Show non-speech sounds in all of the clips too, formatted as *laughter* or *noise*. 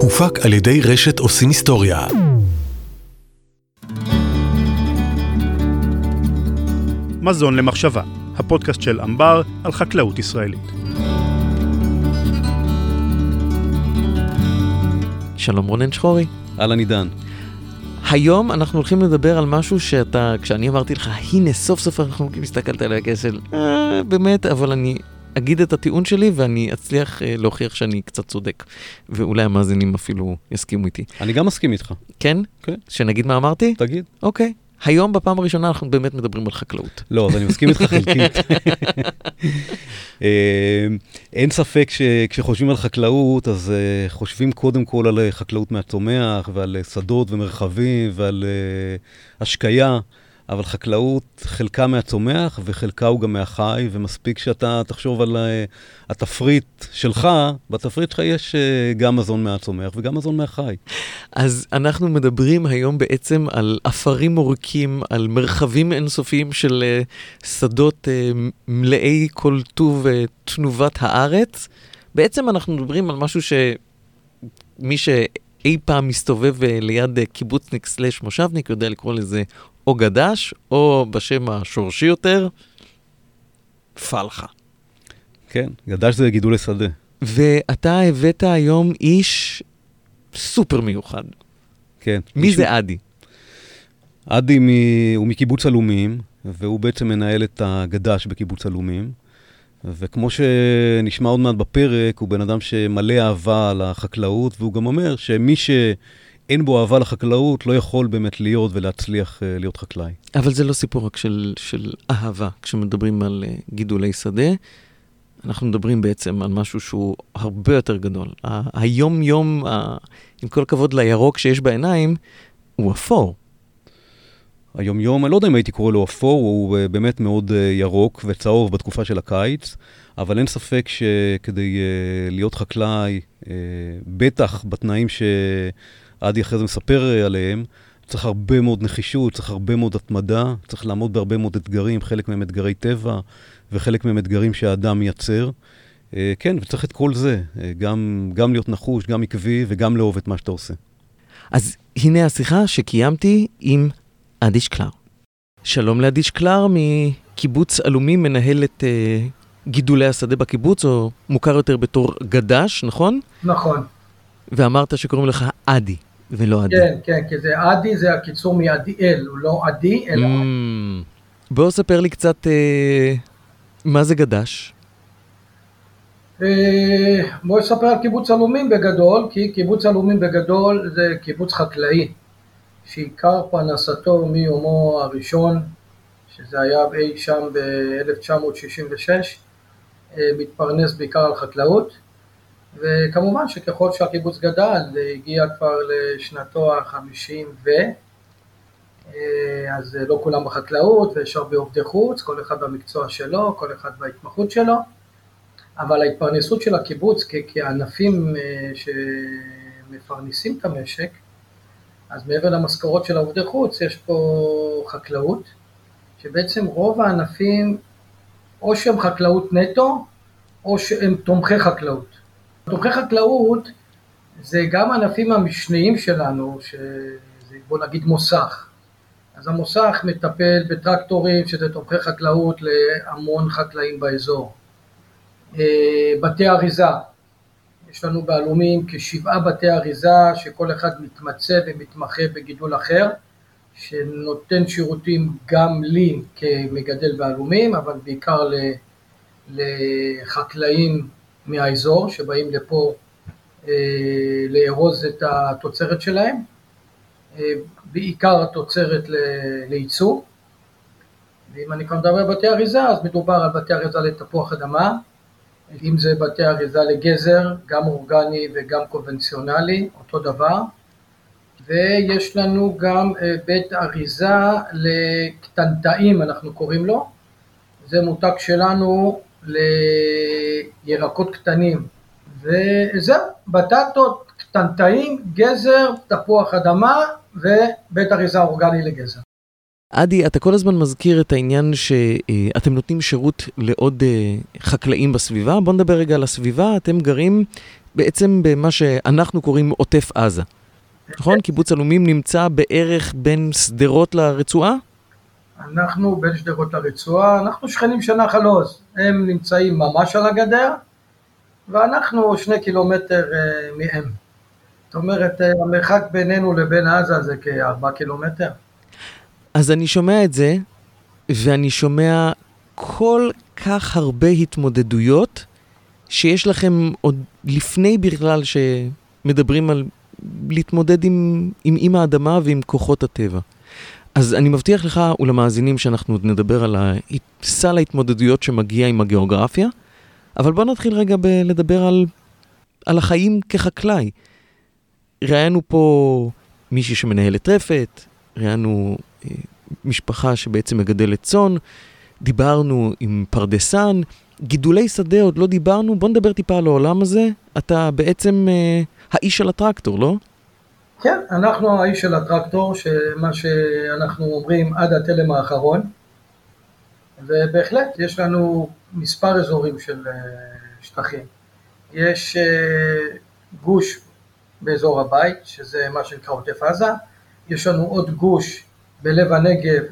הופק על ידי רשת עושים היסטוריה. מזון למחשבה, הפודקאסט של אמבר על חקלאות ישראלית. שלום רונן שחורי. אהלן עידן. היום אנחנו הולכים לדבר על משהו שאתה, כשאני אמרתי לך, הנה סוף סוף אנחנו הסתכלת עליי כסל, אה, באמת, אבל אני אגיד את הטיעון שלי ואני אצליח אה, להוכיח שאני קצת צודק. ואולי המאזינים אפילו יסכימו איתי. אני גם מסכים איתך. כן? כן. שנגיד מה אמרתי? תגיד. אוקיי. היום בפעם הראשונה אנחנו באמת מדברים על חקלאות. לא, אז אני מסכים איתך חלקית. *laughs* אה, אין ספק שכשחושבים על חקלאות, אז אה, חושבים קודם כל על חקלאות מהצומח ועל שדות ומרחבים ועל השקיה. אבל חקלאות, חלקה מהצומח וחלקה הוא גם מהחי, ומספיק שאתה תחשוב על uh, התפריט שלך, בתפריט שלך יש uh, גם מזון מהצומח וגם מזון מהחי. אז אנחנו מדברים היום בעצם על עפרים עורקים, על מרחבים אינסופיים של uh, שדות מלאי כל טוב תנובת הארץ. בעצם אנחנו מדברים על משהו שמי שאי פעם מסתובב ליד קיבוצניק סלש מושבניק יודע לקרוא לזה או גדש, או בשם השורשי יותר, פלחה. כן, גדש זה גידולי שדה. ואתה הבאת היום איש סופר מיוחד. כן. מי מישהו... זה אדי? אדי מ... הוא מקיבוץ עלומים, והוא בעצם מנהל את הגדש בקיבוץ עלומים. וכמו שנשמע עוד מעט בפרק, הוא בן אדם שמלא אהבה לחקלאות, והוא גם אומר שמי ש... אין בו אהבה לחקלאות, לא יכול באמת להיות ולהצליח uh, להיות חקלאי. אבל זה לא סיפור רק של, של אהבה. כשמדברים על uh, גידולי שדה, אנחנו מדברים בעצם על משהו שהוא הרבה יותר גדול. היום-יום, עם כל הכבוד לירוק שיש בעיניים, הוא אפור. היום-יום, אני לא יודע אם הייתי קורא לו אפור, הוא uh, באמת מאוד uh, ירוק וצהוב בתקופה של הקיץ, אבל אין ספק שכדי uh, להיות חקלאי, בטח בתנאים ש... עדי אחרי זה מספר אה, עליהם, צריך הרבה מאוד נחישות, צריך הרבה מאוד התמדה, צריך לעמוד בהרבה מאוד אתגרים, חלק מהם אתגרי טבע וחלק מהם אתגרים שהאדם מייצר. אה, כן, וצריך את כל זה, אה, גם, גם להיות נחוש, גם עקבי וגם לאהוב את מה שאתה עושה. אז הנה השיחה שקיימתי עם עדי שקלר. שלום לעדי שקלר מקיבוץ עלומים, מנהל את uh, גידולי השדה בקיבוץ, או מוכר יותר בתור גדש, נכון? נכון. ואמרת שקוראים לך עדי. ולא עדי. כן, כן, כי זה עדי, זה הקיצור מעדיאל, הוא לא עדי, אלא. Mm. בוא ספר לי קצת אה, מה זה גדש. אה, בוא נספר על קיבוץ עלומים בגדול, כי קיבוץ עלומים בגדול זה קיבוץ חקלאי, שעיקר פרנסתו מיומו הראשון, שזה היה אי שם ב-1966, אה, מתפרנס בעיקר על חקלאות. וכמובן שככל שהקיבוץ גדל, הגיע כבר לשנתו החמישים ו... אה, אז לא כולם בחקלאות ויש הרבה עובדי חוץ, כל אחד במקצוע שלו, כל אחד בהתמחות שלו, אבל ההתפרנסות של הקיבוץ כ- כענפים אה, שמפרנסים את המשק, אז מעבר למשכורות של העובדי חוץ יש פה חקלאות, שבעצם רוב הענפים או שהם חקלאות נטו או שהם תומכי חקלאות. תומכי חקלאות זה גם הענפים המשניים שלנו, שזה בוא נגיד מוסך. אז המוסך מטפל בטרקטורים, שזה תומכי חקלאות להמון חקלאים באזור. אה, בתי אריזה, יש לנו בעלומים כשבעה בתי אריזה שכל אחד מתמצא ומתמחה בגידול אחר, שנותן שירותים גם לי כמגדל בעלומים, אבל בעיקר לחקלאים מהאזור שבאים לפה אה, לארוז את התוצרת שלהם, אה, בעיקר התוצרת לייצוא. ואם אני כבר מדבר על בתי אריזה, אז מדובר על בתי אריזה לתפוח אדמה, אם זה בתי אריזה לגזר, גם אורגני וגם קונבנציונלי, אותו דבר. ויש לנו גם אה, בית אריזה לקטנטאים, אנחנו קוראים לו. זה מותג שלנו לירקות קטנים, וזהו, בטטות, קטנטאים, גזר, תפוח אדמה ובית אריזה אורגני לגזר. עדי, אתה כל הזמן מזכיר את העניין שאתם נותנים שירות לעוד אה, חקלאים בסביבה. בוא נדבר רגע על הסביבה. אתם גרים בעצם במה שאנחנו קוראים עוטף עזה. נכון? קיבוץ עלומים נמצא בערך בין שדרות לרצועה? אנחנו בין שדרות לרצועה, אנחנו שכנים של נחל עוז, הם נמצאים ממש על הגדר ואנחנו שני קילומטר אה, מהם. זאת אומרת, אה, המרחק בינינו לבין עזה זה כארבע קילומטר. אז אני שומע את זה, ואני שומע כל כך הרבה התמודדויות שיש לכם עוד לפני בכלל שמדברים על להתמודד עם, עם, עם האדמה ועם כוחות הטבע. אז אני מבטיח לך ולמאזינים שאנחנו עוד נדבר על סל ההתמודדויות שמגיע עם הגיאוגרפיה, אבל בוא נתחיל רגע בלדבר על, על החיים כחקלאי. ראיינו פה מישהי שמנהלת רפת, ראיינו אה, משפחה שבעצם מגדלת צאן, דיברנו עם פרדסן, גידולי שדה עוד לא דיברנו, בוא נדבר טיפה על העולם הזה. אתה בעצם אה, האיש של הטרקטור, לא? כן, אנחנו האיש של הטרקטור, שמה שאנחנו אומרים עד התלם האחרון, ובהחלט יש לנו מספר אזורים של אה, שטחים. יש אה, גוש באזור הבית, שזה מה שנקרא עוטף עזה, יש לנו עוד גוש בלב הנגב,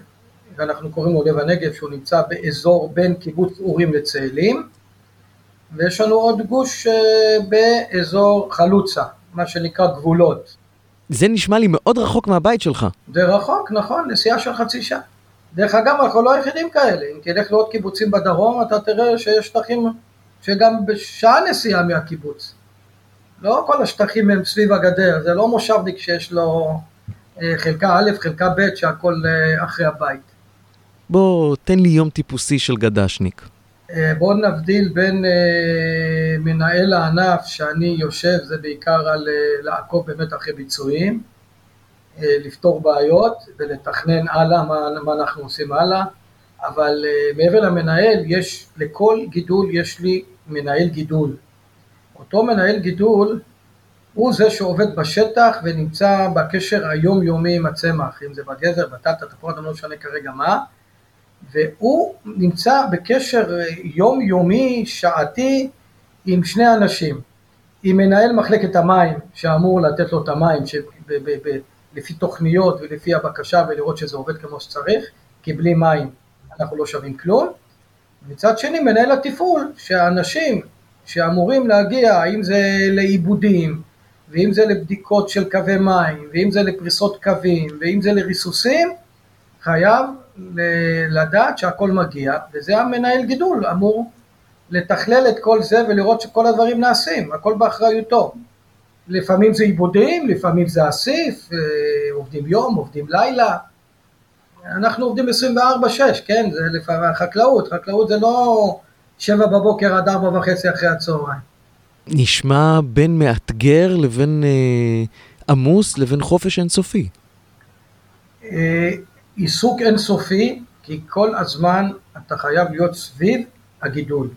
ואנחנו קוראים לו לב הנגב, שהוא נמצא באזור בין קיבוץ אורים לצאלים, ויש לנו עוד גוש אה, באזור חלוצה, מה שנקרא גבולות. זה נשמע לי מאוד רחוק מהבית שלך. זה רחוק, נכון, נסיעה של חצי שעה. דרך אגב, אנחנו לא היחידים כאלה, אם תלך לעוד קיבוצים בדרום, אתה תראה שיש שטחים שגם בשעה נסיעה מהקיבוץ. לא כל השטחים הם סביב הגדר, זה לא מושבניק שיש לו אה, חלקה א', חלקה ב', שהכל אה, אחרי הבית. בוא, תן לי יום טיפוסי של גדשניק. אה, בואו נבדיל בין אה, מנהל הענף שאני יושב, זה בעיקר על אה, לעקוב באמת אחרי ביצועים, לפתור בעיות ולתכנן הלאה מה, מה אנחנו עושים הלאה, אבל מעבר למנהל, יש, לכל גידול יש לי מנהל גידול. אותו מנהל גידול הוא זה שעובד בשטח ונמצא בקשר היומיומי עם הצמח, אם זה בגזר, בטטה, תפוח, לא משנה כרגע מה, והוא נמצא בקשר יומיומי, שעתי, עם שני אנשים. עם מנהל מחלקת המים, שאמור לתת לו את המים לפי תוכניות ולפי הבקשה ולראות שזה עובד כמו שצריך, כי בלי מים אנחנו לא שווים כלום. מצד שני מנהל התפעול, שהאנשים שאמורים להגיע, אם זה לעיבודים, ואם זה לבדיקות של קווי מים, ואם זה לפריסות קווים, ואם זה לריסוסים, חייב לדעת שהכל מגיע, וזה המנהל גידול אמור לתכלל את כל זה ולראות שכל הדברים נעשים, הכל באחריותו. לפעמים זה עיבודים, לפעמים זה אסיף, אה, עובדים יום, עובדים לילה. אנחנו עובדים 24-6, כן? זה לפעמים חקלאות, חקלאות זה לא שבע בבוקר עד ארבע וחצי אחרי הצהריים. נשמע בין מאתגר לבין אה, עמוס לבין חופש אינסופי. עיסוק אינסופי, כי כל הזמן אתה חייב להיות סביב הגידול.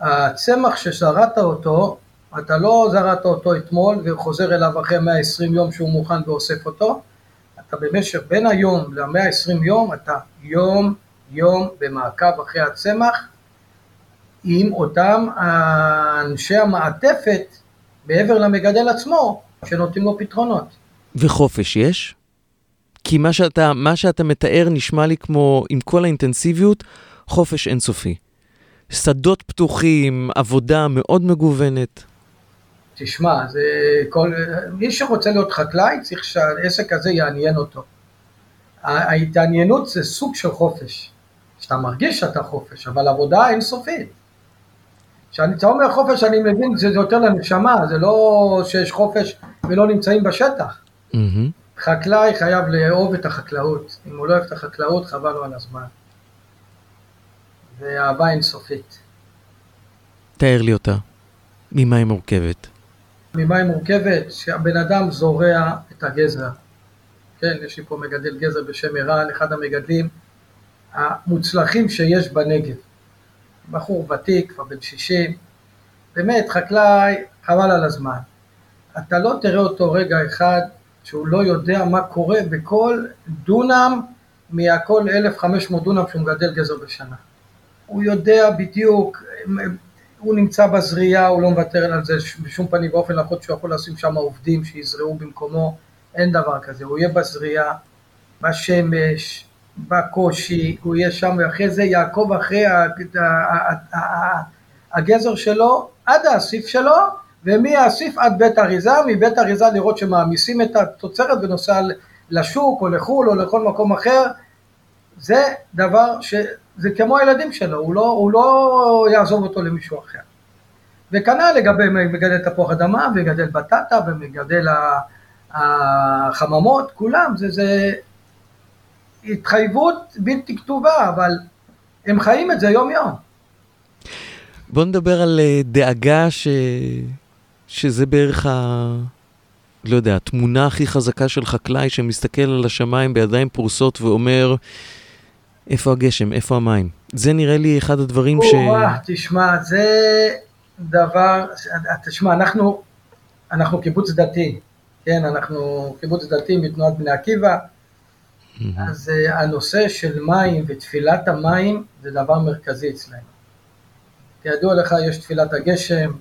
הצמח שזרעת אותו, אתה לא זרעת אותו אתמול וחוזר אליו אחרי 120 יום שהוא מוכן ואוסף אותו, אתה במשך בין היום ל-120 יום, אתה יום יום במעקב אחרי הצמח עם אותם אנשי המעטפת מעבר למגדל עצמו שנותנים לו פתרונות. וחופש יש? כי מה שאתה, מה שאתה מתאר נשמע לי כמו, עם כל האינטנסיביות, חופש אינסופי. שדות פתוחים, עבודה מאוד מגוונת. תשמע, זה כל... מי שרוצה להיות חקלאי צריך שהעסק הזה יעניין אותו. ההתעניינות זה סוג של חופש. שאתה מרגיש שאתה חופש, אבל עבודה אינסופית. כשאני אומר חופש אני מבין שזה יותר לנשמה, זה לא שיש חופש ולא נמצאים בשטח. Mm-hmm. חקלאי חייב לאהוב את החקלאות, אם הוא לא אוהב את החקלאות חבל לו על הזמן. ואהבה אינסופית. תאר לי אותה. ממה היא מורכבת? ממה היא מורכבת? שהבן אדם זורע את הגזע. כן, יש לי פה מגדל גזע בשם ערן, אחד המגדלים המוצלחים שיש בנגב. בחור ותיק, כבר בן 60, באמת חקלאי, חבל על הזמן. אתה לא תראה אותו רגע אחד שהוא לא יודע מה קורה בכל דונם מהכל 1,500 דונם שהוא מגדל גזר בשנה. הוא יודע בדיוק, הוא נמצא בזריעה, הוא לא מוותר על זה בשום פנים ואופן, למרות שהוא יכול לשים שם עובדים שיזרעו במקומו, אין דבר כזה, הוא יהיה בזריעה, בשמש, בקושי, הוא יהיה שם, ואחרי זה יעקב אחרי הגזר שלו עד האסיף שלו, ומהאסיף עד בית אריזה, מבית אריזה לראות שמעמיסים את התוצרת ונוסע לשוק או לחו"ל או לכל מקום אחר, זה דבר ש... זה כמו הילדים שלו, הוא לא, הוא לא יעזוב אותו למישהו אחר. וכנ"ל לגבי מגדל תפוח אדמה ומגדל בטטה ומגדל החממות, כולם, זה, זה התחייבות בלתי כתובה, אבל הם חיים את זה יום יום. בוא נדבר על אה, דאגה ש... שזה בערך ה... לא יודע, התמונה הכי חזקה של חקלאי שמסתכל על השמיים בידיים פרוסות ואומר, איפה הגשם, איפה המים? זה נראה לי אחד הדברים ש... תשמע, זה דבר, תשמע, אנחנו, אנחנו קיבוץ דתי, כן, אנחנו קיבוץ דתי מתנועת בני עקיבא, אז הנושא של מים ותפילת המים זה דבר מרכזי אצלנו. כידוע לך, יש תפילת הגשם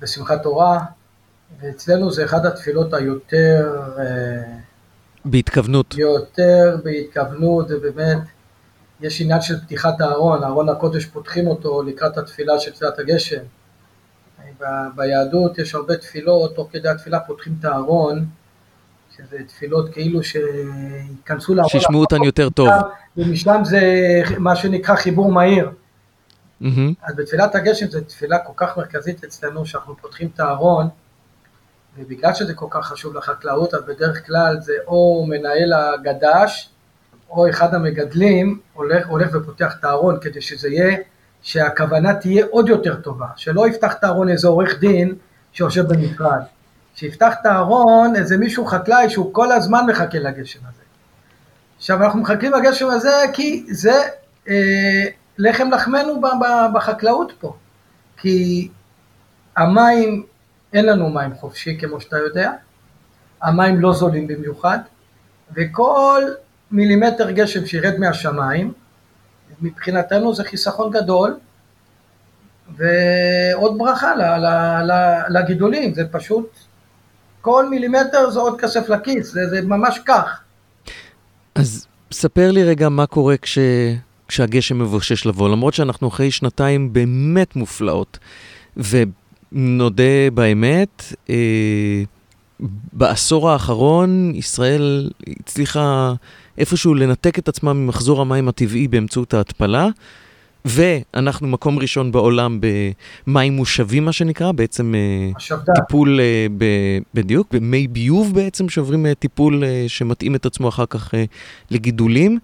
בשמחת תורה, ואצלנו זה אחת התפילות היותר... Uh, בהתכוונות. יותר בהתכוונות, ובאמת, יש עניין של פתיחת הארון, ארון הקודש פותחים אותו לקראת התפילה של תפילת הגשם. ביהדות יש הרבה תפילות, תוך כדי התפילה פותחים את הארון, שזה תפילות כאילו שייכנסו לארון. שישמעו אותן יותר טוב. ומשם זה מה שנקרא חיבור מהיר. Mm-hmm. אז בתפילת הגשם זו תפילה כל כך מרכזית אצלנו, שאנחנו פותחים את הארון, ובגלל שזה כל כך חשוב לחקלאות, אז בדרך כלל זה או מנהל הגד"ש, או אחד המגדלים הולך, הולך ופותח את הארון כדי שזה יהיה, שהכוונה תהיה עוד יותר טובה, שלא יפתח את הארון איזה עורך דין שיושב במשרד, שיפתח את הארון איזה מישהו חקלאי שהוא כל הזמן מחכה לגשם הזה. עכשיו אנחנו מחכים לגשם הזה כי זה אה, לחם לחמנו בחקלאות פה, כי המים אין לנו מים חופשי כמו שאתה יודע, המים לא זולים במיוחד, וכל מילימטר גשם שירד מהשמיים, מבחינתנו זה חיסכון גדול, ועוד ברכה לגידולים, זה פשוט, כל מילימטר זה עוד כסף לכיס, זה, זה ממש כך. אז ספר לי רגע מה קורה כש, כשהגשם מבושש לבוא, למרות שאנחנו אחרי שנתיים באמת מופלאות, ו... נודה באמת, אה, בעשור האחרון ישראל הצליחה איפשהו לנתק את עצמה ממחזור המים הטבעי באמצעות ההתפלה, ואנחנו מקום ראשון בעולם במים מושבים, מה שנקרא, בעצם אה, השבדה. טיפול, אה, ב, בדיוק, במי ביוב בעצם, שעוברים אה, טיפול שמתאים את עצמו אחר כך לגידולים.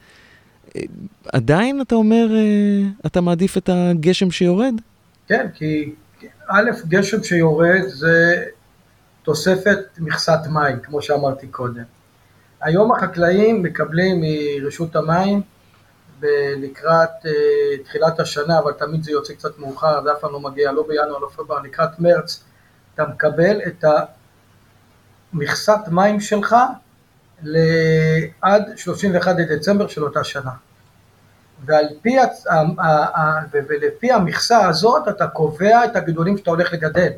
עדיין אתה אומר, אה, אתה מעדיף את הגשם שיורד? כן, כי א', גשם שיורד זה תוספת מכסת מים, כמו שאמרתי קודם. היום החקלאים מקבלים מרשות המים לקראת uh, תחילת השנה, אבל תמיד זה יוצא קצת מאוחר, זה אף פעם לא מגיע, לא בינואר, לא פברואר, לקראת מרץ, אתה מקבל את המכסת מים שלך עד 31 לדצמבר של אותה שנה. ועל פי, ולפי המכסה הזאת אתה קובע את הגידולים שאתה הולך לגדל.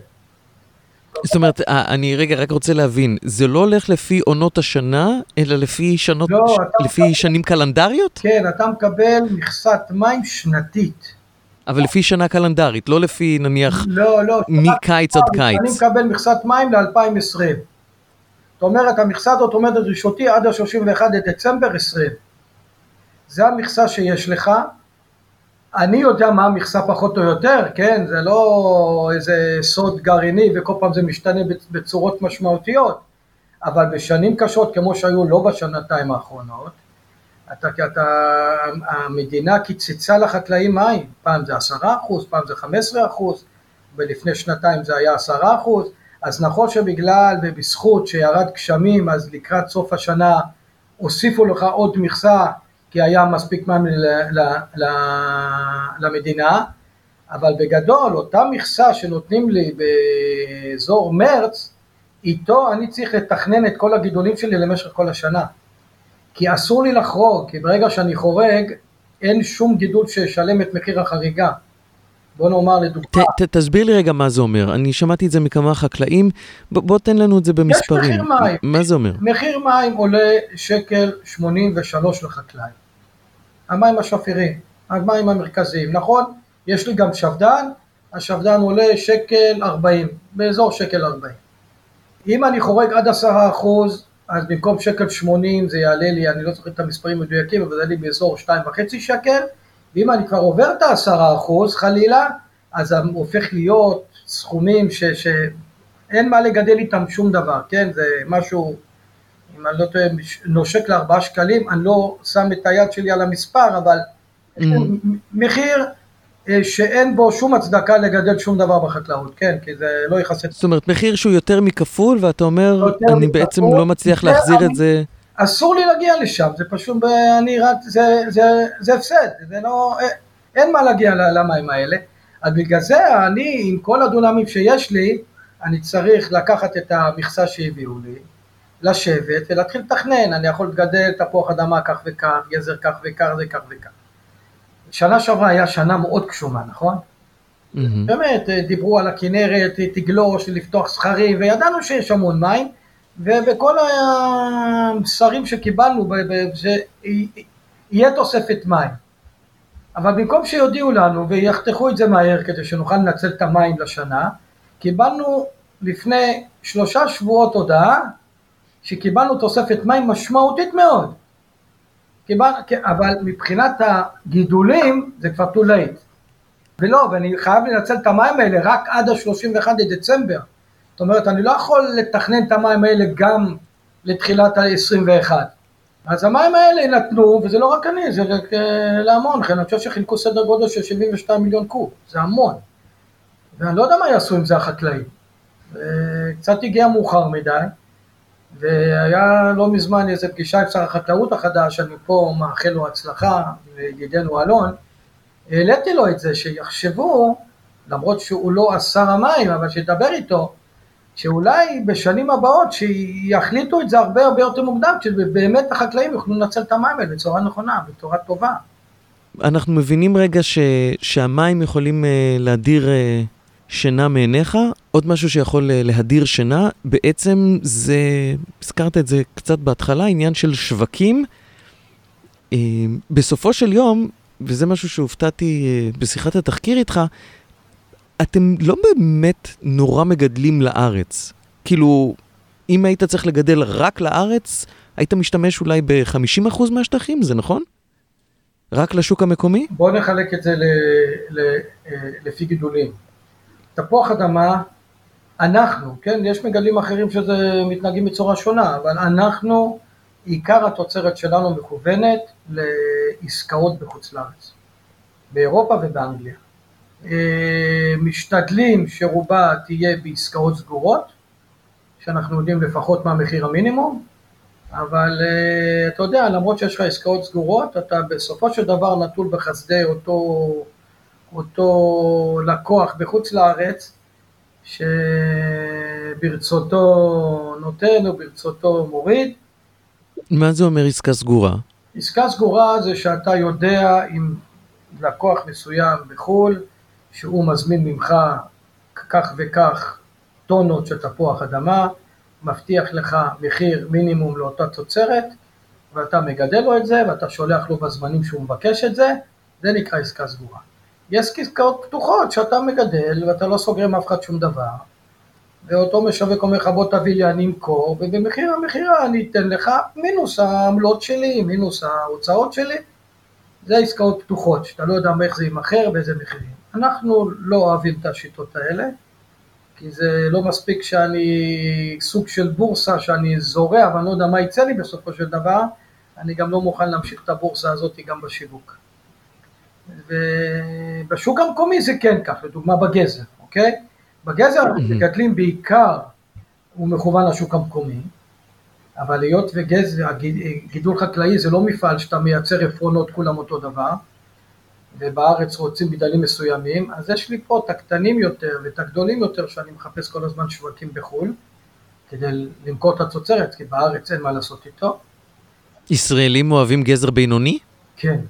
זאת אומרת, אה, אני רגע רק רוצה להבין, זה לא הולך לפי עונות השנה, אלא לפי, שנות, לא, ש... לפי מקבל, שנים קלנדריות? כן, אתה מקבל מכסת מים שנתית. אבל לפי שנה קלנדרית, לא לפי נניח לא, לא, מקיץ עד קיץ. אני מקבל מכסת מים ל-2020. זאת אומרת, המכסה הזאת עומדת ראשותי עד ה-31 לדצמבר 20. זה המכסה שיש לך, אני יודע מה המכסה פחות או יותר, כן, זה לא איזה סוד גרעיני וכל פעם זה משתנה בצורות משמעותיות, אבל בשנים קשות כמו שהיו לא בשנתיים האחרונות, אתה, אתה, המדינה קיצצה לחקלאים מים, פעם זה עשרה אחוז, פעם זה חמש עשרה אחוז, ולפני שנתיים זה היה עשרה אחוז, אז נכון שבגלל ובזכות שירד גשמים אז לקראת סוף השנה הוסיפו לך עוד מכסה כי היה מספיק מים למדינה, אבל בגדול אותה מכסה שנותנים לי באזור מרץ, איתו אני צריך לתכנן את כל הגידולים שלי למשך כל השנה. כי אסור לי לחרוג, כי ברגע שאני חורג אין שום גידול שישלם את מחיר החריגה. בוא נאמר לדוגמה... ת, ת, תסביר לי רגע מה זה אומר. אני שמעתי את זה מכמה חקלאים. ב, בוא תן לנו את זה במספרים. יש מחיר מים. מה זה אומר? מחיר מים עולה שקל 83 לחקלאי. המים השפירים, המים המרכזיים, נכון? יש לי גם שפדן, השפדן עולה שקל 40, באזור שקל 40. אם אני חורג עד 10 אחוז, אז במקום שקל 80 זה יעלה לי, אני לא זוכר את המספרים המדויקים, אבל זה יעלה לי באזור 2.5 שקל, ואם אני כבר עובר את ה-10 אחוז חלילה, אז זה הופך להיות סכומים ש... שאין מה לגדל איתם שום דבר, כן? זה משהו, אם אני לא טועה, נושק לארבעה שקלים, אני לא שם את היד שלי על המספר, אבל mm. מחיר אה, שאין בו שום הצדקה לגדל שום דבר בחקלאות, כן, כי זה לא יכסה. זאת אומרת, מחיר שהוא יותר מכפול, ואתה אומר, אני מכפול, בעצם לא מצליח להחזיר אני, את זה. אסור לי להגיע לשם, זה פשוט, אני רק, זה, זה, זה הפסד, זה לא, אה, אין מה להגיע למים האלה. אז בגלל זה אני, עם כל הדונמים שיש לי, אני צריך לקחת את המכסה שהביאו לי, לשבת ולהתחיל לתכנן, אני יכול לגדל תפוח אדמה כך וכך, גזר כך וכך, זה כך וכך. שנה שעברה היה שנה מאוד קשומה, נכון? Mm-hmm. באמת, דיברו על הכנרת, תגלוש, לפתוח סכרים, וידענו שיש המון מים, ובכל המסרים שקיבלנו, זה יהיה תוספת מים. אבל במקום שיודיעו לנו ויחתכו את זה מהר כדי שנוכל לנצל את המים לשנה, קיבלנו לפני שלושה שבועות הודעה שקיבלנו תוספת מים משמעותית מאוד. קיבל, אבל מבחינת הגידולים זה כבר too late. ולא, ואני חייב לנצל את המים האלה רק עד ה-31 לדצמבר. זאת אומרת, אני לא יכול לתכנן את המים האלה גם לתחילת ה-21. אז המים האלה יינתנו, וזה לא רק אני, זה רק uh, להמון, אני חושב שחילקו סדר גודל של 72 מיליון קוב, זה המון. ואני לא יודע מה יעשו עם זה החקלאים. קצת הגיע מאוחר מדי, והיה לא מזמן איזו פגישה עם שר החקלאות החדש, אני פה מאחל לו הצלחה, ידידנו אלון, העליתי לו את זה, שיחשבו, למרות שהוא לא השר המים, אבל שידבר איתו, שאולי בשנים הבאות שיחליטו את זה הרבה הרבה יותר מוקדם, שבאמת החקלאים יוכלו לנצל את המים האלה בצורה נכונה, בצורה טובה. אנחנו מבינים רגע ש, שהמים יכולים uh, להדיר uh, שינה מעיניך. עוד משהו שיכול uh, להדיר שינה, בעצם זה, הזכרת את זה קצת בהתחלה, עניין של שווקים. Uh, בסופו של יום, וזה משהו שהופתעתי uh, בשיחת התחקיר איתך, אתם לא באמת נורא מגדלים לארץ. כאילו, אם היית צריך לגדל רק לארץ, היית משתמש אולי ב-50% מהשטחים, זה נכון? רק לשוק המקומי? בואו נחלק את זה ל, ל, אה, לפי גידולים. תפוח אדמה, אנחנו, כן, יש מגדלים אחרים שזה מתנהגים בצורה שונה, אבל אנחנו, עיקר התוצרת שלנו מכוונת לעסקאות בחוץ לארץ, באירופה ובאנגליה. אה, משתדלים שרובה תהיה בעסקאות סגורות, שאנחנו יודעים לפחות מה מחיר המינימום, אבל אה, אתה יודע, למרות שיש לך עסקאות סגורות, אתה בסופו של דבר נטול בחסדי אותו, אותו לקוח בחוץ לארץ, שברצותו נותן וברצותו מוריד. מה זה אומר עסקה סגורה? עסקה סגורה זה שאתה יודע אם לקוח מסוים בחו"ל, שהוא מזמין ממך כך וכך טונות של תפוח אדמה, מבטיח לך מחיר מינימום לאותה תוצרת, ואתה מגדל לו את זה, ואתה שולח לו בזמנים שהוא מבקש את זה, זה נקרא עסקה סגורה. יש עסקאות פתוחות שאתה מגדל ואתה לא סוגר עם אף אחד שום דבר, ואותו משווק אומר לך בוא תביא לי אני אמכור, ובמחיר המכירה אני אתן לך מינוס העמלות שלי, מינוס ההוצאות שלי, זה עסקאות פתוחות, שאתה לא יודע איך זה יימכר, באיזה מחירים. אנחנו לא אוהבים את השיטות האלה, כי זה לא מספיק שאני סוג של בורסה שאני זורע ואני לא יודע מה יצא לי בסופו של דבר, אני גם לא מוכן להמשיך את הבורסה הזאת גם בשיווק. ובשוק המקומי זה כן כך, לדוגמה בגזר, אוקיי? בגזר אנחנו מגדלים בעיקר, הוא מכוון לשוק המקומי, אבל היות וגידול חקלאי זה לא מפעל שאתה מייצר עפרונות כולם אותו דבר, ובארץ רוצים גידלים מסוימים, אז יש לי פה את הקטנים יותר ואת הגדולים יותר שאני מחפש כל הזמן שווקים בחו"ל, כדי למכור את התוצרת, כי בארץ אין מה לעשות איתו. ישראלים אוהבים גזר בינוני? כן,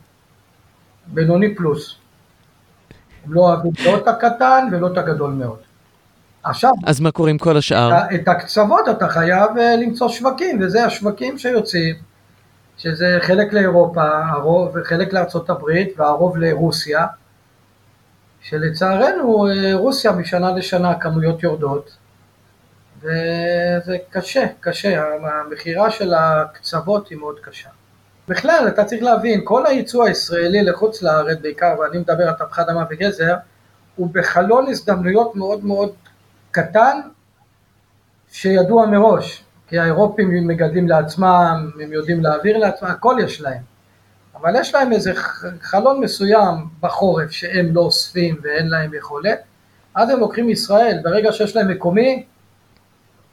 בינוני פלוס. הם לא אוהבים לא את הקטן ולא את הגדול מאוד. עכשיו, אז מה קורה עם כל השאר? את הקצוות אתה חייב אה, למצוא שווקים, וזה השווקים שיוצאים, שזה חלק לאירופה, הרוב, חלק לארצות הברית והרוב לרוסיה, שלצערנו אה, רוסיה משנה לשנה הכמויות יורדות, וזה קשה, קשה, המכירה של הקצוות היא מאוד קשה. בכלל, אתה צריך להבין, כל הייצוא הישראלי לחוץ לארץ בעיקר, ואני מדבר על תפוחי אדמה וגזר, הוא בחלון הזדמנויות מאוד מאוד קטן, שידוע מראש, כי האירופים מגדלים לעצמם, הם יודעים להעביר לעצמם, הכל יש להם. אבל יש להם איזה חלון מסוים בחורף שהם לא אוספים ואין להם יכולת, אז הם לוקחים ישראל, ברגע שיש להם מקומי,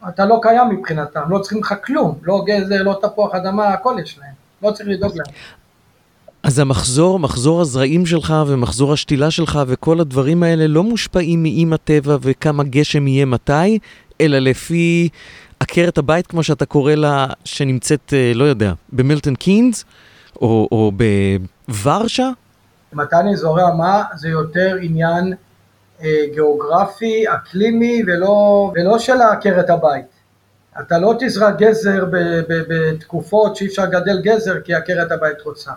אתה לא קיים מבחינתם, לא צריכים לך כלום, לא גזר, לא תפוח אדמה, הכל יש להם, לא צריך לדאוג להם. אז המחזור, מחזור הזרעים שלך ומחזור השתילה שלך וכל הדברים האלה לא מושפעים מאם הטבע וכמה גשם יהיה מתי, אלא לפי עקרת הבית, כמו שאתה קורא לה, שנמצאת, אה, לא יודע, במילטון קינס, או, או בוורשה? מתי אני זורע מה זה יותר עניין אה, גיאוגרפי, אקלימי, ולא, ולא של עקרת הבית. אתה לא תזרע גזר בתקופות שאי אפשר לגדל גזר כי עקרת הבית רוצה.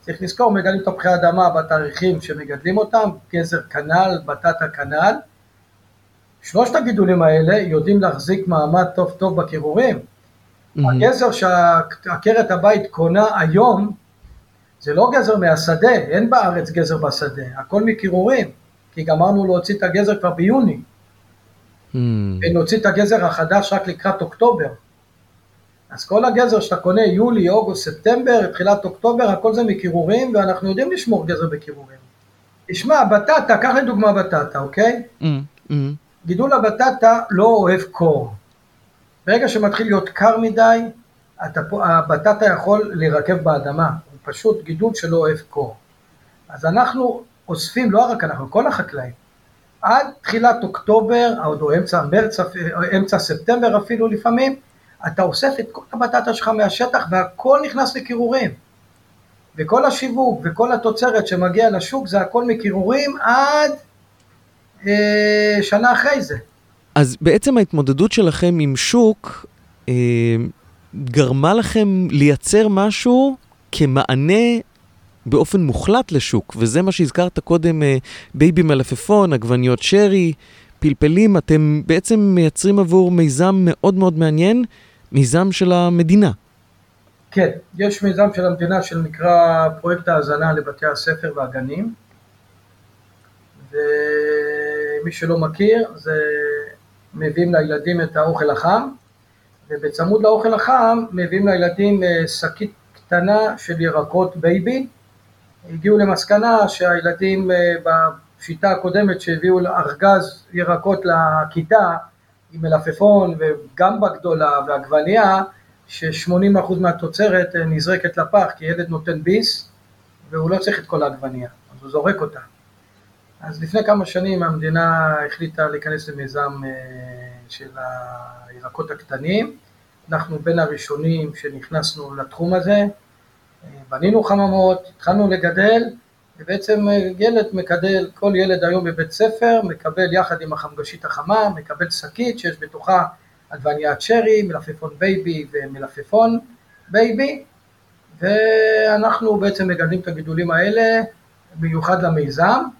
צריך לזכור, מגדלים תפוחי אדמה בתאריכים שמגדלים אותם, גזר כנ"ל, בטטה כנ"ל. שלושת הגידולים האלה יודעים להחזיק מעמד טוב טוב בקירורים. Mm-hmm. הגזר שעקרת הבית קונה היום זה לא גזר מהשדה, אין בארץ גזר בשדה, הכל מקירורים, כי גמרנו להוציא את הגזר כבר ביוני. Mm. ונוציא את הגזר החדש רק לקראת אוקטובר. אז כל הגזר שאתה קונה יולי, אוגוסט, ספטמבר, תחילת אוקטובר, הכל זה מקירורים, ואנחנו יודעים לשמור גזר בקירורים. תשמע, בטטה, קח לדוגמה בטטה, אוקיי? Mm, mm. גידול הבטטה לא אוהב קור. ברגע שמתחיל להיות קר מדי, הבטטה יכול להירקב באדמה, הוא פשוט גידול שלא אוהב קור. אז אנחנו אוספים, לא רק אנחנו, כל החקלאים, עד תחילת אוקטובר, או אמצע מרץ, אמצע ספטמבר אפילו לפעמים, אתה אוסף את כל הבטטה שלך מהשטח והכל נכנס לקירורים. וכל השיווק וכל התוצרת שמגיע לשוק זה הכל מקירורים עד שנה אחרי זה. אז בעצם ההתמודדות שלכם עם שוק אה, גרמה לכם לייצר משהו כמענה באופן מוחלט לשוק, וזה מה שהזכרת קודם, אה, בייבי מלפפון, עגבניות שרי, פלפלים, אתם בעצם מייצרים עבור מיזם מאוד מאוד מעניין, מיזם של המדינה. כן, יש מיזם של המדינה שנקרא פרויקט ההזנה לבתי הספר והגנים, ומי שלא מכיר, זה מביאים לילדים את האוכל החם, ובצמוד לאוכל החם מביאים לילדים אה, שקית קטנה של ירקות בייבי. הגיעו למסקנה שהילדים אה, בשיטה הקודמת שהביאו ארגז ירקות לכיתה עם מלפפון וגם בגדולה ועגבנייה, ש-80% מהתוצרת אה, נזרקת לפח כי ילד נותן ביס והוא לא צריך את כל העגבנייה, אז הוא זורק אותה. אז לפני כמה שנים המדינה החליטה להיכנס למיזם אה, של הירקות הקטנים. אנחנו בין הראשונים שנכנסנו לתחום הזה, אה, בנינו חממות, התחלנו לגדל, ובעצם אה, ילד מקדל, כל ילד היום בבית ספר מקבל יחד עם החמגשית החמה, מקבל שקית שיש בתוכה עגבניית צ'רי, מלפפון בייבי ומלפפון בייבי, ואנחנו בעצם מגדלים את הגידולים האלה במיוחד למיזם.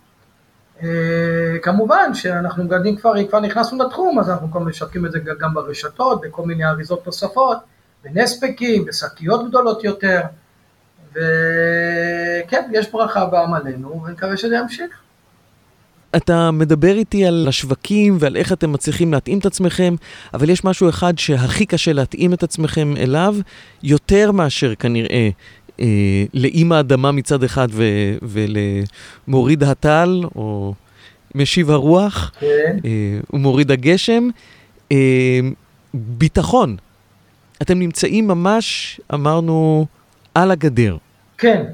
אה, כמובן שאנחנו מגדלים כבר, אם כבר נכנסנו לתחום, אז אנחנו כבר משווקים את זה גם ברשתות, בכל מיני אריזות נוספות, בנספקים, בשקיות גדולות יותר, וכן, יש ברכה בעמלנו, ונקווה שזה ימשיך. אתה מדבר איתי על השווקים ועל איך אתם מצליחים להתאים את עצמכם, אבל יש משהו אחד שהכי קשה להתאים את עצמכם אליו, יותר מאשר כנראה אה, לאימא אדמה מצד אחד ו, ולמוריד הטל, או משיב הרוח, כן. אה, ומוריד הגשם. אה, ביטחון. אתם נמצאים ממש, אמרנו, על הגדר. כן.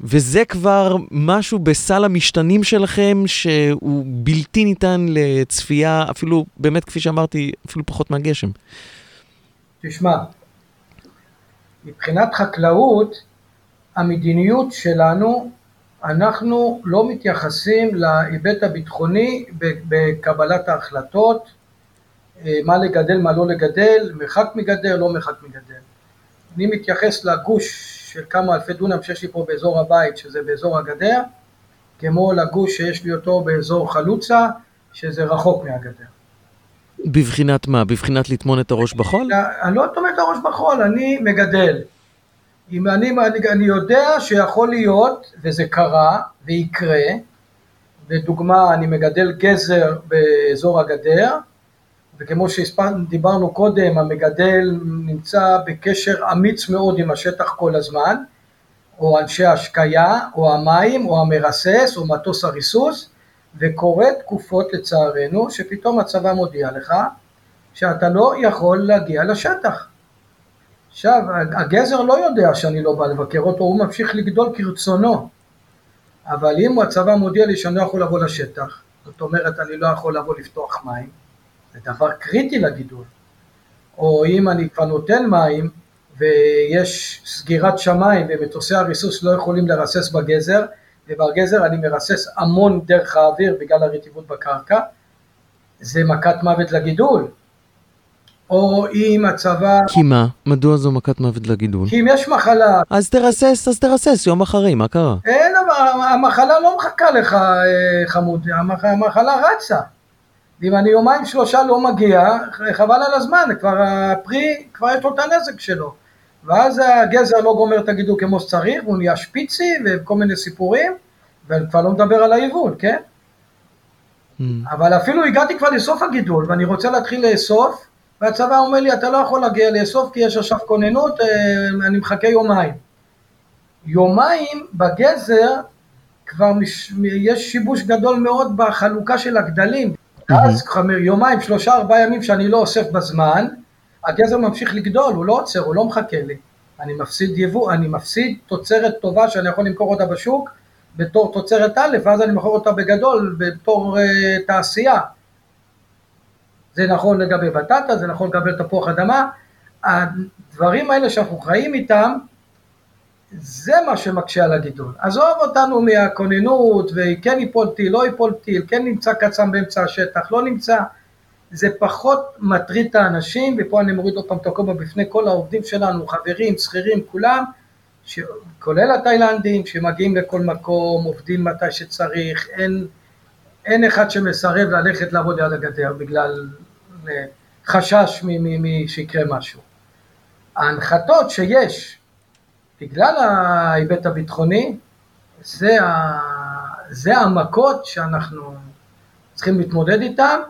וזה כבר משהו בסל המשתנים שלכם שהוא בלתי ניתן לצפייה, אפילו, באמת, כפי שאמרתי, אפילו פחות מהגשם. תשמע, מבחינת חקלאות, המדיניות שלנו אנחנו לא מתייחסים להיבט הביטחוני בקבלת ההחלטות, אה, מה לגדל, מה לא לגדל, מרחק מגדר, לא מרחק מגדר. אני מתייחס לגוש של כמה אלפי דונם שיש לי פה באזור הבית, שזה באזור הגדר, כמו לגוש שיש לי אותו באזור חלוצה, שזה רחוק מהגדר. בבחינת מה? בבחינת לטמון את הראש בחול? אני לא טומן את הראש בחול, אני מגדל. אם אני, אני, אני יודע שיכול להיות, וזה קרה, ויקרה, לדוגמה, אני מגדל גזר באזור הגדר, וכמו שדיברנו קודם, המגדל נמצא בקשר אמיץ מאוד עם השטח כל הזמן, או אנשי השקיה, או המים, או המרסס, או מטוס הריסוס, וקורה תקופות לצערנו, שפתאום הצבא מודיע לך שאתה לא יכול להגיע לשטח. עכשיו, הגזר לא יודע שאני לא בא לבקר אותו, הוא ממשיך לגדול כרצונו. אבל אם הצבא מודיע לי שאני לא יכול לבוא לשטח, זאת אומרת אני לא יכול לבוא לפתוח מים, זה דבר קריטי לגידול. או אם אני כבר נותן מים ויש סגירת שמיים ומטוסי הריסוס לא יכולים לרסס בגזר, ובגזר אני מרסס המון דרך האוויר בגלל הרטיבות בקרקע, זה מכת מוות לגידול. או אם הצבא... כי מה? מדוע זו מכת מוות לגידול? כי אם יש מחלה... אז תרסס, אז תרסס, יום אחרי, מה קרה? אין, המחלה לא מחכה לך, אה, חמוד, המחלה רצה. אם אני יומיים שלושה לא מגיע, חבל על הזמן, כבר הפרי, כבר יש לו את הנזק שלו. ואז הגזר לא גומר את הגידול כמו שצריך, והוא נהיה שפיצי וכל מיני סיפורים, ואני כבר לא מדבר על היבול, כן? Mm. אבל אפילו הגעתי כבר לסוף הגידול, ואני רוצה להתחיל לאסוף, והצבא אומר לי, אתה לא יכול להגיע לאסוף כי יש עכשיו כוננות, אה, אני מחכה יומיים. יומיים בגזר כבר מש... יש שיבוש גדול מאוד בחלוקה של הגדלים. Mm-hmm. אז יומיים, שלושה, ארבעה ימים שאני לא אוסף בזמן, הגזר ממשיך לגדול, הוא לא עוצר, הוא לא מחכה לי. אני מפסיד יבוא, אני מפסיד תוצרת טובה שאני יכול למכור אותה בשוק בתור תוצרת א', ואז אני מוכר אותה בגדול בתור uh, תעשייה. זה נכון לגבי בטטה, זה נכון לגבי תפוח אדמה, הדברים האלה שאנחנו חיים איתם, זה מה שמקשה על הגידול. עזוב אותנו מהכוננות, וכן ייפול טיל, לא ייפול טיל, כן נמצא קצם באמצע השטח, לא נמצא, זה פחות מטריד את האנשים, ופה אני מוריד עוד פעם את הכובע בפני כל העובדים שלנו, חברים, שכירים, כולם, ש... כולל התאילנדים, שמגיעים לכל מקום, עובדים מתי שצריך, אין, אין אחד שמסרב ללכת לעבוד ליד הגדר בגלל אה, חשש שיקרה משהו. ההנחתות שיש בגלל ההיבט הביטחוני, זה, ה... זה המכות שאנחנו צריכים להתמודד איתן,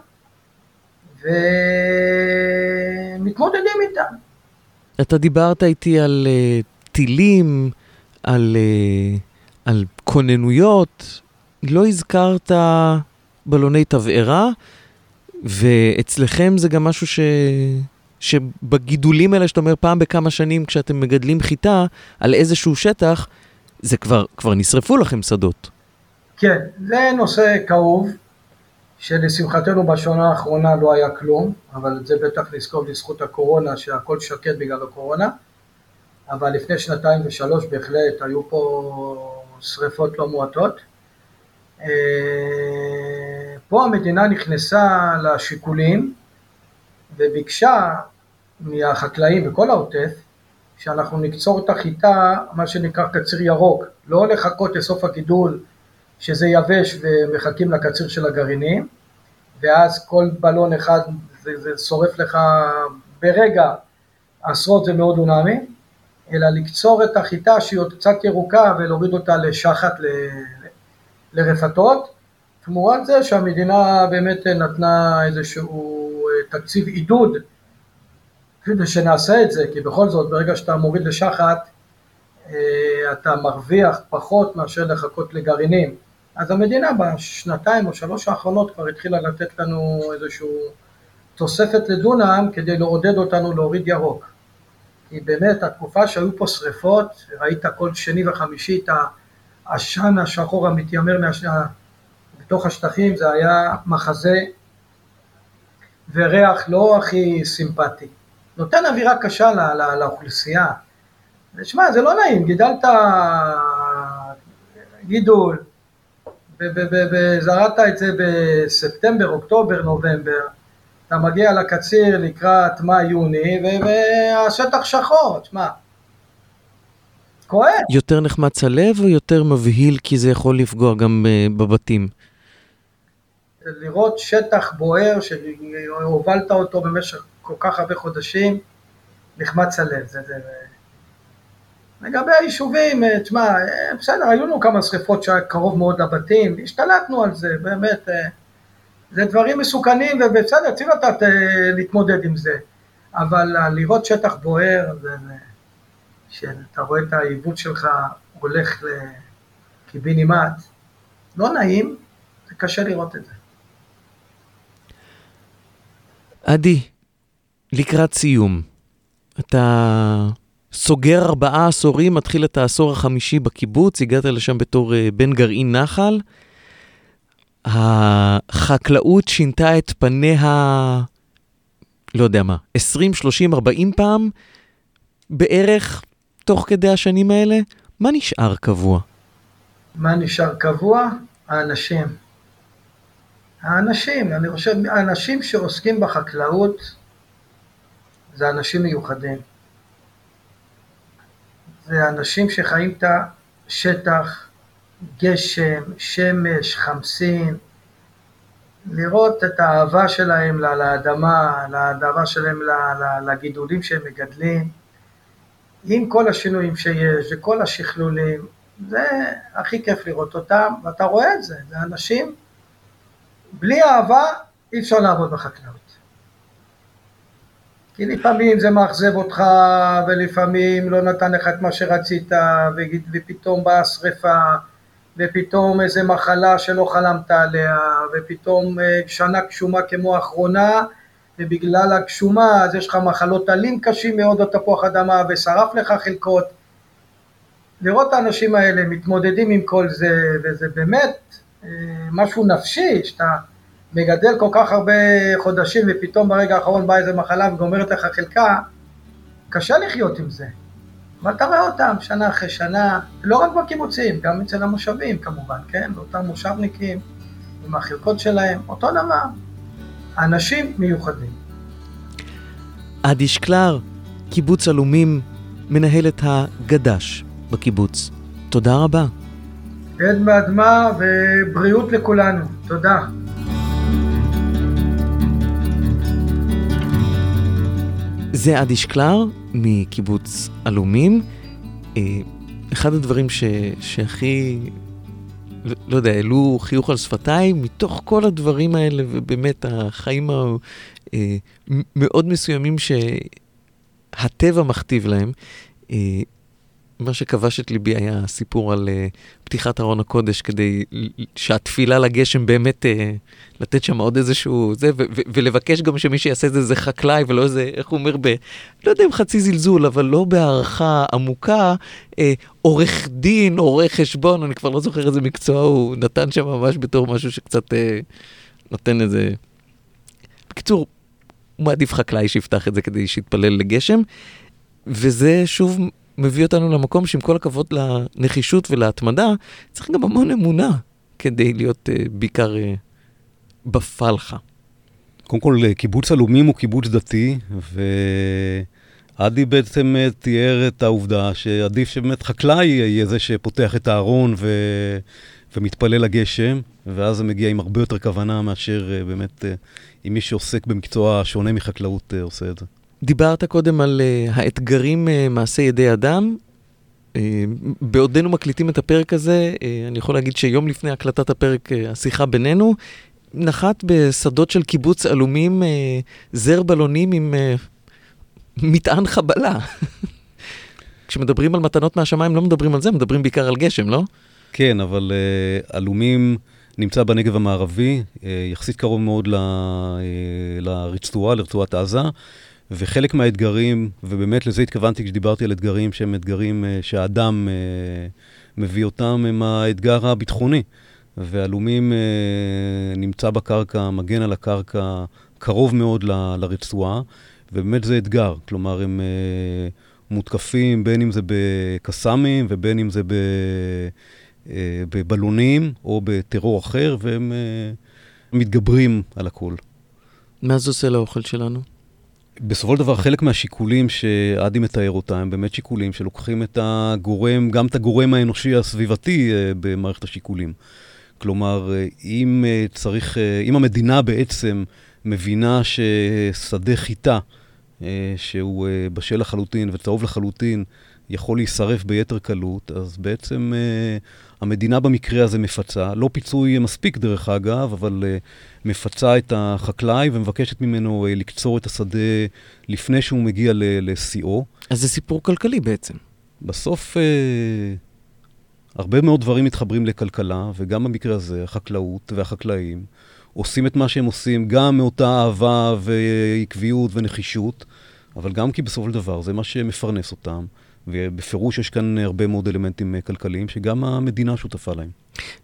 ומתמודדים איתן. אתה דיברת איתי על uh, טילים, על, uh, על כוננויות, לא הזכרת בלוני תבערה, ואצלכם זה גם משהו ש... שבגידולים האלה שאתה אומר פעם בכמה שנים כשאתם מגדלים חיטה על איזשהו שטח, זה כבר, כבר נשרפו לכם שדות. כן, זה נושא כאוב, שלשמחתנו בשנה האחרונה לא היה כלום, אבל את זה בטח נזכור בזכות הקורונה, שהכל שקט בגלל הקורונה, אבל לפני שנתיים ושלוש בהחלט היו פה שריפות לא מועטות. אה, פה המדינה נכנסה לשיקולים וביקשה מהחקלאים בכל העוטף שאנחנו נקצור את החיטה, מה שנקרא קציר ירוק, לא לחכות לסוף הגידול שזה יבש ומחכים לקציר של הגרעינים, ואז כל בלון אחד זה, זה שורף לך ברגע עשרות ומאות דונמים, אלא לקצור את החיטה שהיא עוד קצת ירוקה ולהוריד אותה לשחת ל, לרפתות, תמורת זה שהמדינה באמת נתנה איזשהו תקציב עידוד כדי שנעשה את זה, כי בכל זאת ברגע שאתה מוריד לשחת אה, אתה מרוויח פחות מאשר לחכות לגרעינים. אז המדינה בשנתיים או שלוש האחרונות כבר התחילה לתת לנו איזושהי תוספת לדונם כדי לעודד אותנו להוריד ירוק. כי באמת התקופה שהיו פה שריפות, ראית כל שני וחמישי את העשן השחור המתיימר מהשנה, בתוך השטחים, זה היה מחזה וריח לא הכי סימפטי. נותן אווירה קשה לא, לא, לאוכלוסייה. ושמע, זה לא נעים, גידלת גידול, וזרעת את זה בספטמבר, אוקטובר, נובמבר, אתה מגיע לקציר לקראת מאי-יוני, והשטח שחור, תשמע, כואב. יותר נחמץ הלב או יותר מבהיל כי זה יכול לפגוע גם uh, בבתים? לראות שטח בוער שהובלת אותו במשך כל כך הרבה חודשים, נחמץ הלב. זה, זה... לגבי היישובים, אה, תשמע, אה, בסדר, היו לנו כמה שריפות שהיה קרוב מאוד לבתים, השתלטנו על זה, באמת, זה דברים מסוכנים ובסדר, צריך לדעת להתמודד עם זה, אבל לראות שטח בוער. שאתה רואה את העיוות שלך הולך לקיבינימט, לא נעים, זה קשה לראות את זה. עדי, לקראת סיום, אתה סוגר ארבעה עשורים, מתחיל את העשור החמישי בקיבוץ, הגעת לשם בתור אה, בן גרעין נחל. החקלאות שינתה את פניה, לא יודע מה, 20, 30, 40 פעם, בערך תוך כדי השנים האלה? מה נשאר קבוע? מה נשאר קבוע? האנשים. האנשים, אני חושב, האנשים שעוסקים בחקלאות זה אנשים מיוחדים. זה אנשים שחיים את השטח, גשם, שמש, חמסין, לראות את האהבה שלהם לאדמה, לאהבה שלהם לגידולים שהם מגדלים. עם כל השינויים שיש וכל השכלולים, זה הכי כיף לראות אותם, ואתה רואה את זה, זה אנשים, בלי אהבה אי אפשר לעבוד בחקלאות. כי לפעמים זה מאכזב אותך, ולפעמים לא נתן לך את מה שרצית, ופתאום באה שריפה, ופתאום איזה מחלה שלא חלמת עליה, ופתאום אה, שנה גשומה כמו האחרונה, ובגלל הגשומה אז יש לך מחלות עלים קשים מאוד בתפוח אדמה ושרף לך חלקות. לראות את האנשים האלה מתמודדים עם כל זה, וזה באמת אה, משהו נפשי, שאתה מגדל כל כך הרבה חודשים ופתאום ברגע האחרון באה איזה מחלה וגומרת לך חלקה, קשה לחיות עם זה. ואתה רואה אותם שנה אחרי שנה, לא רק בקיבוצים, גם אצל המושבים כמובן, כן? אותם מושבניקים עם החלקות שלהם, אותו דבר. אנשים מיוחדים. עדי שקלר, קיבוץ עלומים, מנהלת הגד"ש בקיבוץ. תודה רבה. עד מאדמה ובריאות לכולנו. תודה. זה עדי שקלר מקיבוץ עלומים. אה, אחד הדברים ש... שהכי לא יודע, העלו חיוך על שפתיים, מתוך כל הדברים האלה, ובאמת החיים המאוד אה, מסוימים שהטבע מכתיב להם. מה שכבש את ליבי היה הסיפור על uh, פתיחת ארון הקודש, כדי שהתפילה לגשם באמת uh, לתת שם עוד איזשהו זה, ולבקש גם שמי שיעשה את זה זה חקלאי, ולא איזה, איך הוא אומר, ב... לא יודע אם חצי זלזול, אבל לא בהערכה עמוקה, uh, עורך דין, עורך חשבון, אני כבר לא זוכר איזה מקצוע הוא נתן שם ממש בתור משהו שקצת uh, נותן איזה... בקיצור, הוא מעדיף חקלאי שיפתח את זה כדי שיתפלל לגשם, וזה שוב מביא אותנו למקום שעם כל הכבוד לנחישות ולהתמדה, צריך גם המון אמונה כדי להיות uh, בעיקר uh, בפלחה. קודם כל, אה, קיבוץ עלומים הוא קיבוץ דתי, ועדי בעצם תיאר את העובדה שעדיף שבאמת חקלאי יהיה זה שפותח את הארון ו... ומתפלל לגשם, ואז זה מגיע עם הרבה יותר כוונה מאשר באמת אם מי שעוסק במקצוע שונה מחקלאות עושה את זה. דיברת קודם על uh, האתגרים uh, מעשה ידי אדם. Uh, בעודנו מקליטים את הפרק הזה, uh, אני יכול להגיד שיום לפני הקלטת הפרק, uh, השיחה בינינו, נחת בשדות של קיבוץ עלומים uh, זר בלונים עם uh, מטען חבלה. *laughs* כשמדברים על מתנות מהשמיים לא מדברים על זה, מדברים בעיקר על גשם, לא? כן, אבל uh, עלומים נמצא בנגב המערבי, uh, יחסית קרוב מאוד ל, uh, לרצועה, לרצועת עזה. וחלק מהאתגרים, ובאמת לזה התכוונתי כשדיברתי על אתגרים שהם אתגרים uh, שהאדם uh, מביא אותם, הם האתגר הביטחוני. ועלומים uh, נמצא בקרקע, מגן על הקרקע, קרוב מאוד ל, לרצועה, ובאמת זה אתגר. כלומר, הם uh, מותקפים בין אם זה בקסאמים ובין אם זה בבלונים או בטרור אחר, והם מתגברים על הכל. מה זה עושה לאוכל שלנו? בסופו של דבר, חלק מהשיקולים שאדי מתאר אותם, הם באמת שיקולים שלוקחים את הגורם, גם את הגורם האנושי הסביבתי במערכת השיקולים. כלומר, אם צריך, אם המדינה בעצם מבינה ששדה חיטה, שהוא בשל לחלוטין וצהוב לחלוטין, יכול להישרף ביתר קלות, אז בעצם uh, המדינה במקרה הזה מפצה, לא פיצוי מספיק דרך אגב, אבל uh, מפצה את החקלאי ומבקשת ממנו uh, לקצור את השדה לפני שהוא מגיע לשיאו. אז זה סיפור כלכלי בעצם. בסוף uh, הרבה מאוד דברים מתחברים לכלכלה, וגם במקרה הזה החקלאות והחקלאים עושים את מה שהם עושים גם מאותה אהבה ועקביות ונחישות, אבל גם כי בסופו של דבר זה מה שמפרנס אותם. ובפירוש יש כאן הרבה מאוד אלמנטים אה, כלכליים שגם המדינה שותפה להם.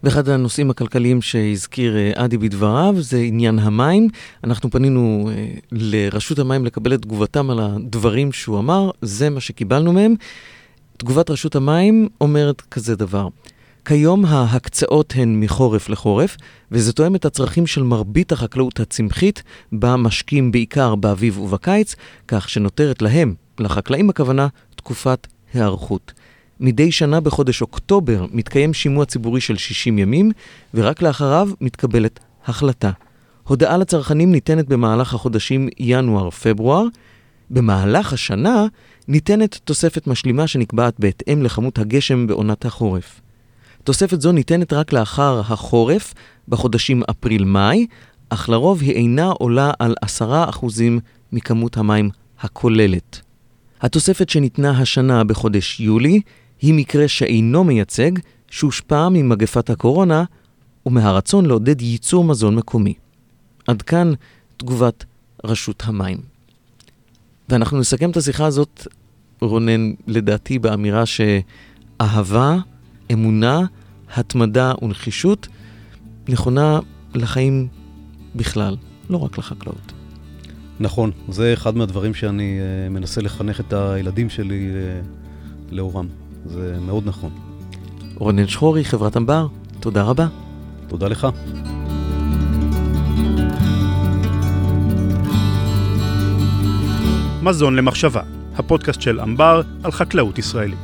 ואחד הנושאים הכלכליים שהזכיר אדי אה, בדבריו זה עניין המים. אנחנו פנינו אה, לרשות המים לקבל את תגובתם על הדברים שהוא אמר, זה מה שקיבלנו מהם. תגובת רשות המים אומרת כזה דבר: כיום ההקצאות הן מחורף לחורף, וזה תואם את הצרכים של מרבית החקלאות הצמחית, בה משקים בעיקר באביב ובקיץ, כך שנותרת להם, לחקלאים הכוונה, תקופת היערכות. מדי שנה בחודש אוקטובר מתקיים שימוע ציבורי של 60 ימים, ורק לאחריו מתקבלת החלטה. הודעה לצרכנים ניתנת במהלך החודשים ינואר-פברואר. במהלך השנה ניתנת תוספת משלימה שנקבעת בהתאם לכמות הגשם בעונת החורף. תוספת זו ניתנת רק לאחר החורף, בחודשים אפריל-מאי, אך לרוב היא אינה עולה על 10% מכמות המים הכוללת. התוספת שניתנה השנה בחודש יולי היא מקרה שאינו מייצג, שהושפע ממגפת הקורונה ומהרצון לעודד ייצור מזון מקומי. עד כאן תגובת רשות המים. ואנחנו נסכם את השיחה הזאת, רונן, לדעתי באמירה שאהבה, אמונה, התמדה ונחישות נכונה לחיים בכלל, לא רק לחקלאות. נכון, זה אחד מהדברים שאני uh, מנסה לחנך את הילדים שלי uh, לאורם. זה מאוד נכון. רונן שחורי, חברת אמבר, תודה רבה. תודה לך. מזון למחשבה, הפודקאסט של אמבר על חקלאות ישראלית.